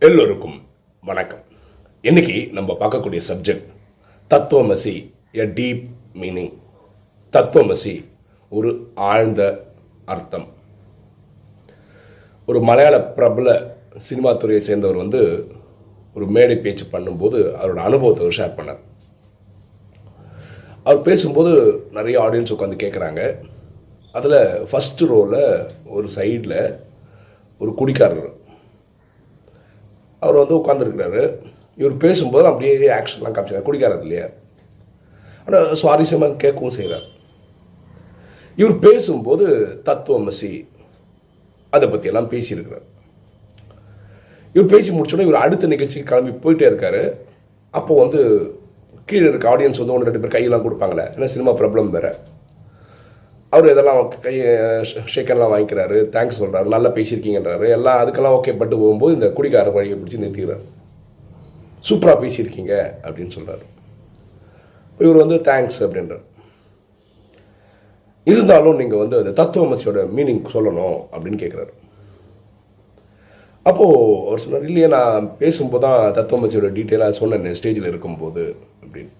எல்லோருக்கும் வணக்கம். இன்னைக்கு நம்ம பார்க்கக்கூடிய சப்ஜெக்ட் தத்துவமசி எ டீப் மீனிங் தத்துவமசி ஒரு ஆழ்ந்த அர்த்தம். ஒரு மலையாள பிரபல சினிமா துறையை சேர்ந்தவர் வந்து ஒரு மேடை பேச்சு பண்ணும்போது அவரோட அனுபவத்தை ஷேர் பண்ணார். அவர் பேசும்போது நிறைய ஆடியன்ஸ் உட்காந்து கேட்குறாங்க அதில் ஃபஸ்ட்டு ரோவில் ஒரு சைடில் ஒரு குடிக்காரர் அவர் வந்து உட்காந்துருக்கிறாரு இவர் பேசும்போது அப்படியே ஆக்ஷன்லாம் காமிச்சார். குடிக்காரது இல்லையா? ஆனால் சுவாரஸ்யமாக கேட்கவும் செய்கிறார் இவர் பேசும்போது தத்துவமசி அதை பற்றியெல்லாம் பேசியிருக்கிறார். இவர் பேசி முடிச்சோடனே இவர் அடுத்த நிகழ்ச்சிக்கு கிளம்பி போயிட்டே இருக்காரு. அப்போ வந்து கீழே இருக்க ஆடியன்ஸ் வந்து ஒன்று ரெண்டு பேர் கையெல்லாம் கொடுப்பாங்களே. ஏன்னா சினிமா ப்ராப்ளம் வேறு. அவர் இதெல்லாம் கை ஷேக்கெல்லாம் வாங்கிக்கிறாரு தேங்க்ஸ் சொல்கிறாரு நல்லா பேசியிருக்கீங்கன்றாரு எல்லாம் அதுக்கெல்லாம் ஓகே பட்டு போகும்போது இந்த குடிக்கார வழியை பிடிச்சி நிறுத்திக்கிறார். சூப்பராக பேசியிருக்கீங்க அப்படின்னு சொல்கிறாரு இவர் வந்து தேங்க்ஸ் அப்படின்றார். இருந்தாலும் நீங்கள் வந்து அந்த தத்துவமசியோட மீனிங் சொல்லணும் அப்படின்னு கேட்குறாரு அப்போது அவர் சொன்னார் இல்லையே நான் பேசும்போது தான் தத்துவமசியோட டீட்டெயிலாக சொன்னேன் ஸ்டேஜில் இருக்கும்போது அப்படின்னு.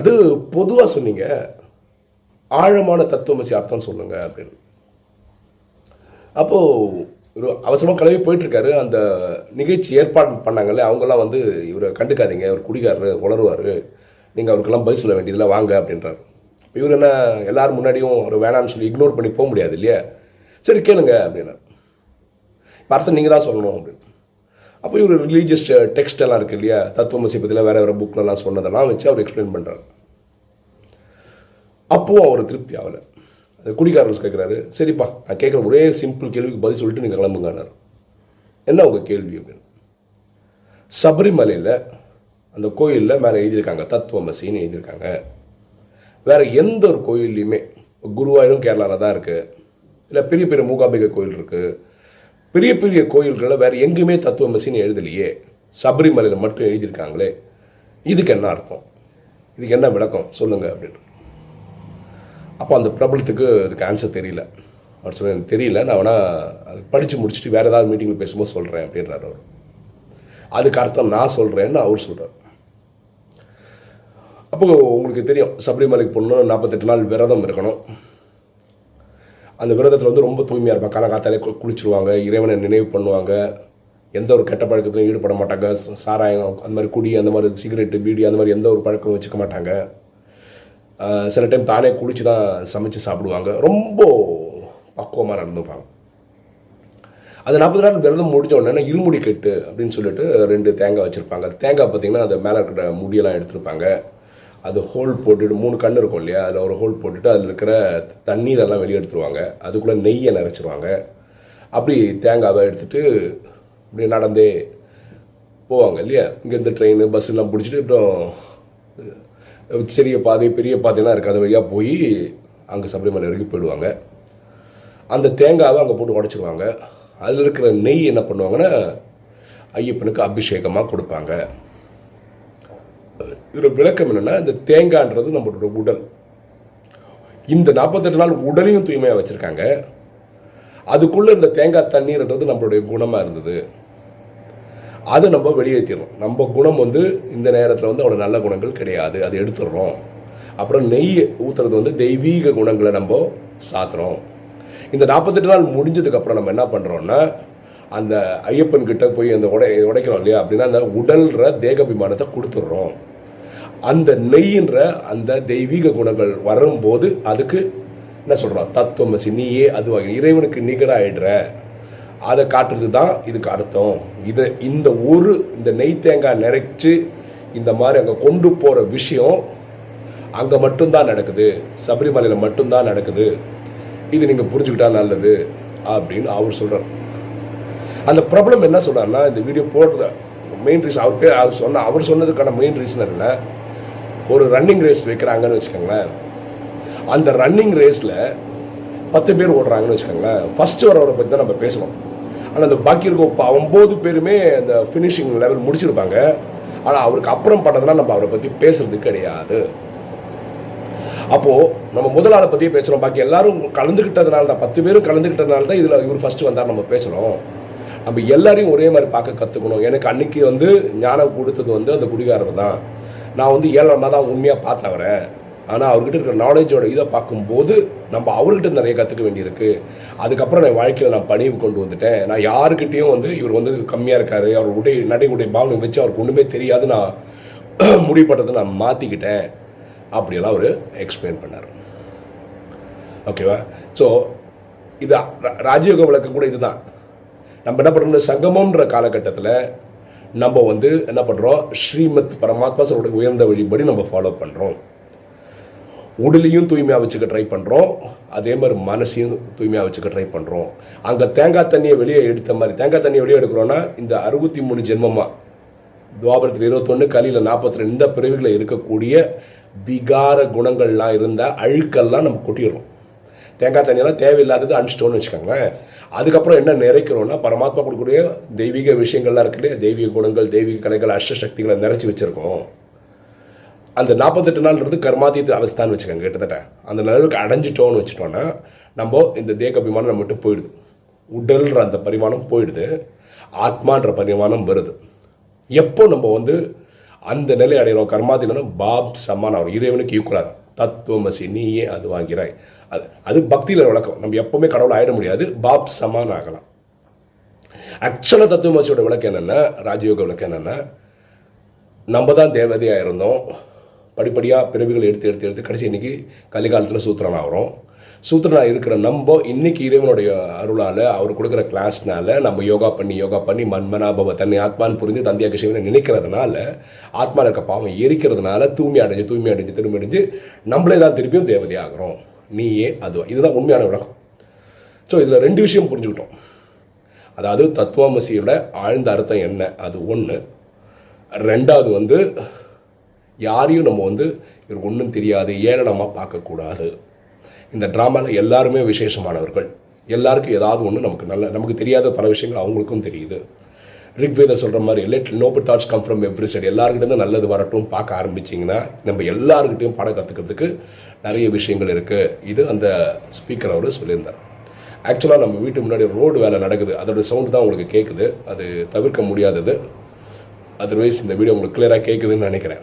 அது பொதுவாக சொன்னீங்க ஆழமான தத்துவமசி அர்த்தம் சொல்லுங்க அப்படின்னு. அப்போது ஒரு அவசரமாக கிளம்பி போயிட்டுருக்காரு. அந்த நிகழ்ச்சி ஏற்பாடு பண்ணாங்கல்ல அவங்கெல்லாம் வந்து இவரை கண்டுக்காதீங்க அவர் குடிக்காரரு உளருவார் நீங்கள் அவருக்கெல்லாம் பதில் சொல்ல வேண்டியதில் வாங்க அப்படின்றாரு. இவர் என்ன எல்லோரும் முன்னாடியும் அவர் வேணான்னு சொல்லி இக்னோர் பண்ணி போக முடியாது இல்லையா? சரி கேளுங்க அப்படின்னாரு. அர்த்தம் நீங்கள் தான் சொல்லணும் அப்படின்னு. அப்போ இவர் ரிலீஜியஸ் டெக்ஸ்ட் uh, எல்லாம் இருக்கு இல்லையா? தத்துவமசி பற்றிலாம் வேறு வேறு புக்லலாம் சொன்னதெல்லாம் வச்சு அவர் எக்ஸ்பிளைன் பண்ணுறாரு அப்போவும் அவர் திருப்தி ஆகலை. அந்த குடிகாரர் கேட்குறாரு சரிப்பா நான் கேட்குற ஒரே சிம்பிள் கேள்விக்கு பதில் சொல்லிட்டு நீங்கள் கிளம்புங்கன்னார். என்ன உங்கள் கேள்வி அப்படின்னு? சபரிமலையில் அந்த கோயிலில் மேலே எழுதியிருக்காங்க தத்துவமசின்னு எழுதியிருக்காங்க. வேறு எந்த ஒரு கோயில்லையுமே குருவாயூரும் கேரளாவில் தான் இருக்குது இல்லை பெரிய பெரிய மூகாம்பிகை கோயில் இருக்குது பெரிய பெரிய கோயில்களில் வேறு எங்கேயுமே தத்துவமசின்னு எழுதலையே. சபரிமலையில் மட்டும் எழுதியிருக்காங்களே. இதுக்கு என்ன அர்த்தம்? இதுக்கு என்ன விளக்கம்? சொல்லுங்கள் அப்படின்னு. அப்போ அந்த பிரபலத்துக்கு அதுக்கு ஆன்சர் தெரியல. அவர் சொல்ல எனக்கு தெரியல நான் வேணால் அது படித்து முடிச்சுட்டு வேறு ஏதாவது மீட்டிங்கில் பேசும்போது சொல்கிறேன் அப்படின்றார் அவர். அதுக்கு அர்த்தம் நான் சொல்கிறேன்னு அவர் சொல்கிறார் அப்போ உங்களுக்கு தெரியும் சபரிமலைக்கு போகணும் நாற்பத்தெட்டு நாள் விரதம் இருக்கணும். அந்த விரதத்தில் வந்து ரொம்ப தூய்மையாக இருப்பாங்க. காலகாத்தாலே கு குளிச்சிருவாங்க இறைவனை நினைவு பண்ணுவாங்க. எந்த ஒரு கெட்ட பழக்கத்திலும் ஈடுபட மாட்டாங்க. சாராயம் அந்த மாதிரி குடி அந்த மாதிரி சிகரெட்டு பீடி அந்த மாதிரி எந்த ஒரு பழக்கமும் வச்சுக்க மாட்டாங்க. சில டைம் தானே குளிச்சு தான் சமைச்சு சாப்பிடுவாங்க. ரொம்ப பக்குவமாக நடந்துப்பாங்க. அது நாற்பது நாள் விரதம் முடிஞ்ச உடனே இருமுடி கெட்டு அப்படின்னு சொல்லிட்டு ரெண்டு தேங்காய் வச்சுருப்பாங்க. தேங்காய் பார்த்தீங்கன்னா அந்த மேலே இருக்கிற முடியெல்லாம் எடுத்திருப்பாங்க. அது ஹோல் போட்டுட்டு மூணு கண் இருக்கும் இல்லையா? அதில் ஒரு ஹோல் போட்டுட்டு அதில் இருக்கிற தண்ணீரெல்லாம் வெளியே எடுத்துருவாங்க. அதுக்குள்ளே நெய்யை நிறச்சிருவாங்க அப்படி தேங்காவை எடுத்துட்டு இப்படி நடந்தே போவாங்க இல்லையா? இங்கேருந்து ட்ரெயின் பஸ்ஸெல்லாம் பிடிச்சிட்டு அப்புறம் சிறிய பாதை பெரிய பாதைலாம் இருக்குது அது வழியாக போய் அங்கே சபரிமலை வரைக்கும் போயிடுவாங்க. அந்த தேங்காவை அங்கே போட்டு உடச்சிருவாங்க அதில் இருக்கிற நெய் என்ன பண்ணுவாங்கன்னா ஐயப்பனுக்கு அபிஷேகமாக கொடுப்பாங்க. இதோட விளக்கம் என்னென்னா இந்த தேங்காய்ன்றது நம்மளோட உடல். இந்த நாற்பத்தெட்டு நாள் உடலையும் தூய்மையாக வச்சுருக்காங்க. அதுக்குள்ளே இந்த தேங்காய் தண்ணீர்ன்றது நம்மளுடைய குணமாக இருந்தது. அதை நம்ம வெளியேற்றிடுறோம் நம்ம குணம் வந்து இந்த நேரத்தில் வந்து அவ்வளோ நல்ல குணங்கள் கிடையாது. அதை எடுத்துடுறோம். அப்புறம் நெய் ஊற்றுறது வந்து தெய்வீக குணங்களை நம்ம சாத்துறோம். இந்த நாற்பத்தெட்டு நாள் முடிஞ்சதுக்கப்புறம் நம்ம என்ன பண்ணுறோன்னா அந்த ஐயப்பன் கிட்ட போய் அந்த உடை உடைக்கிறோம் இல்லையா? அப்படின்னா அந்த உடல்ற தேகாபிமானத்தை கொடுத்துட்றோம். அந்த நெய்யின்ற அந்த தெய்வீக குணங்கள் வரும்போது அதுக்கு என்ன சொல்கிறோம் தத்துவமசி நீயே அதுவாக இறைவனுக்கு நிகராகிடுற அதை காட்டுறது தான் இதுக்கு அர்த்தம். இதை இந்த ஒரு இந்த நெய் தேங்காய் நிறைச்சு இந்த மாதிரி அங்கே கொண்டு போகிற விஷயம் அங்கே மட்டும்தான் நடக்குது. சபரிமலையில் மட்டும்தான் நடக்குது. இது நீங்கள் புரிஞ்சுக்கிட்டா நல்லது அப்படின்னு அவர் சொல்கிறார் அந்த ப்ராப்ளம் என்ன சொல்கிறாருன்னா இந்த வீடியோ போடுறது மெயின் ரீசன் அவர் பேர் அவர் சொன்ன அவர் சொன்னதுக்கான மெயின் ரீசன் இல்லை ஒரு ரன்னிங் ரேஸ் வைக்கிறாங்கன்னு வச்சுக்கோங்களேன். அந்த ரன்னிங் ரேஸில் பத்து பேர் ஓடுறாங்கன்னு வச்சுக்கோங்களேன். ஃபர்ஸ்ட் வரவரை பற்றி தான் நம்ம பேசணும். ஆனால் அந்த பாக்கி இருக்க ஒம்பது பேருமே அந்த ஃபினிஷிங் லெவல் முடிச்சிருப்பாங்க. ஆனால் அவருக்கு அப்புறம் பண்ணதெல்லாம் நம்ம அவரை பற்றி பேசுறது கிடையாது. அப்போது நம்ம முதலாளை பற்றியே பேசுறோம். பாக்கி எல்லாரும் கலந்துக்கிட்டதுனால தான் பத்து பேரும் கலந்துக்கிட்டதுனால தான் இதில் இவர் ஃபஸ்ட்டு வந்தார் நம்ம பேசுகிறோம் நம்ம எல்லாரையும் ஒரே மாதிரி பார்க்க கற்றுக்கணும் எனக்கு அன்னைக்கு வந்து ஞானம் கொடுத்தது வந்து அந்த குடிகாரர் தான். நான் வந்து ஏழாம் தான் உண்மையாக பார்த்து ஆனால் அவர்கிட்ட இருக்கிற நாலேஜோட இதை பார்க்கும்போது நம்ம அவர்கிட்ட நிறைய கற்றுக்க வேண்டியிருக்கு. அதுக்கப்புறம் நான் வாழ்க்கையில் நான் பணிவு கொண்டு வந்துட்டேன். நான் யாருக்கிட்டேயும் வந்து இவர் வந்து கம்மியாக இருக்காரு. அவர் உடை நடை உடை பாவனை வச்சு அவருக்கு ஒன்றுமே தெரியாது. நான் முடிப்பட்டதை நான் மாற்றிக்கிட்டேன் அப்படியெல்லாம் அவர் எக்ஸ்பிளைன் பண்ணார். ஓகேவா ஸோ இது ராஜயோக விளக்கம் கூட இதுதான். நம்ம என்ன பண்ணுறோம் சங்கமம்ன்ற காலகட்டத்தில் நம்ம வந்து என்ன பண்ணுறோம் ஸ்ரீமத் பரமாத்மா சொல்ற உயர்ந்த வழிபடி நம்ம ஃபாலோ பண்ணுறோம் உடலையும் தூய்மையாக வச்சுக்க ட்ரை பண்ணுறோம் அதே மாதிரி மனசையும் தூய்மையாக வச்சுக்க ட்ரை பண்ணுறோம் அங்கே தேங்காய் தண்ணியை வெளியே எடுத்த மாதிரி தேங்காய் தண்ணியை வெளியே எடுக்கிறோன்னா இந்த அறுபத்தி மூணு ஜென்மமாக துவாபரத்தில் இருபத்தொன்று கலியில் நாற்பத்தி ரெண்டு இந்த பிறவிகளில் இருக்கக்கூடிய விகார குணங்கள்லாம் இருந்தால் அழுக்கெல்லாம் நம்ம கொட்டிடுறோம். தேங்காய் தண்ணியெல்லாம் தேவையில்லாதது அனுப்பிச்சிட்டோம்னு வச்சுக்கோங்களேன். அதுக்கப்புறம் என்ன நிறைக்கிறோம்னா பரமாத்மா கொடுக்கக்கூடிய தெய்வீக விஷயங்கள்லாம் இருக்கு தெய்வீக குணங்கள் தெய்வீக கலைகள் அஷ்டசக்திகளை நிறைச்சி வச்சுருக்கோம். அந்த நாற்பத்தெட்டு நாள்ன்றது கர்மாதீத அவஸ்தான்னு வச்சுக்கோங்க கிட்டத்தட்ட. அந்த நிலவுக்கு அடைஞ்சிட்டோம்னு வச்சுட்டோன்னா நம்ம இந்த தேக அபிமானம் நம்ம விட்டு போயிடுது. உடல்ன்ற அந்த பரிமாணம் போயிடுது. ஆத்மான்ற பரிமாணம் வருது. எப்போ நம்ம வந்து அந்த நிலை அடைகிறோம் கர்மாதீனம் பாப் சமான் ஆகும் இறைவனுக்கு ஈக்குவலாக தத்துவமசி நீயே அது வாங்கிறாய் அது அது பக்தியில் விளக்கம். நம்ம எப்பவுமே கடவுள் ஆயிட முடியாது. பாப் சமான் ஆகலாம். ஆக்சுவலாக தத்துவமசியோட விளக்கம் என்னென்னா ராஜயோக விளக்கம் என்னென்னா நம்ம தான் தேவதையாக இருந்தோம். படிப்படியாக பிறவிகள் எடுத்து எடுத்து எடுத்து கடைசி இன்னைக்கு கலிகாலத்தில் சூத்திரன் ஆகிறோம் சூத்திரனா இருக்கிற நம்ம இன்னைக்கு இறைவனுடைய அருளால் அவர் கொடுக்குற கிளாஸ்னால நம்ம யோகா பண்ணி யோகா பண்ணி மன்மனாபவ தன்னை ஆத்மான்னு புரிஞ்சு தந்தியாக சிவனை நினைக்கிறதுனால ஆத்மா இருக்க பாவம் எரிக்கிறதுனால தூய்மை அடைஞ்சு தூய்மை அடைஞ்சு திரும்பி அடைஞ்சு நம்மளே தான் திருப்பியும் தேவதையாகிறோம். நீயே அதுவா. இதுதான் உண்மையான விளக்கம் ஸோ இதில் ரெண்டு விஷயம் புரிஞ்சுக்கிட்டோம். அதாவது தத்துவமசியோட ஆழ்ந்த அர்த்தம் என்ன? அது ஒன்று ரெண்டாவது வந்து யாரையும் நம்ம வந்து இவருக்கு ஒன்றும் தெரியாது ஏளனமாக பார்க்கக்கூடாது. இந்த ட்ராமாவில் எல்லாருமே விசேஷமானவர்கள். எல்லாருக்கும் ஏதாவது ஒன்று நமக்கு நல்ல நமக்கு தெரியாத பல விஷயங்கள் அவங்களுக்கும் தெரியுது. ரிக்வேத சொல்கிற மாதிரி let noble thoughts come from every side எல்லாருக்கிட்டேருந்து நல்லது வரட்டும் பார்க்க ஆரம்பிச்சிங்கன்னா நம்ம எல்லாருக்கிட்டையும் பாடம் கற்றுக்கிறதுக்கு நிறைய விஷயங்கள் இருக்குது இது அந்த ஸ்பீக்கர் அவர் சொல்லியிருந்தார். ஆக்சுவலாக நம்ம வீட்டு முன்னாடி ரோடு வேலை நடக்குது. அதோட சவுண்டு தான் உங்களுக்கு கேட்குது அது தவிர்க்க முடியாதது. அதர்வைஸ் இந்த வீடியோ உங்களுக்கு கிளியராக கேட்குதுன்னு நினைக்கிறேன்.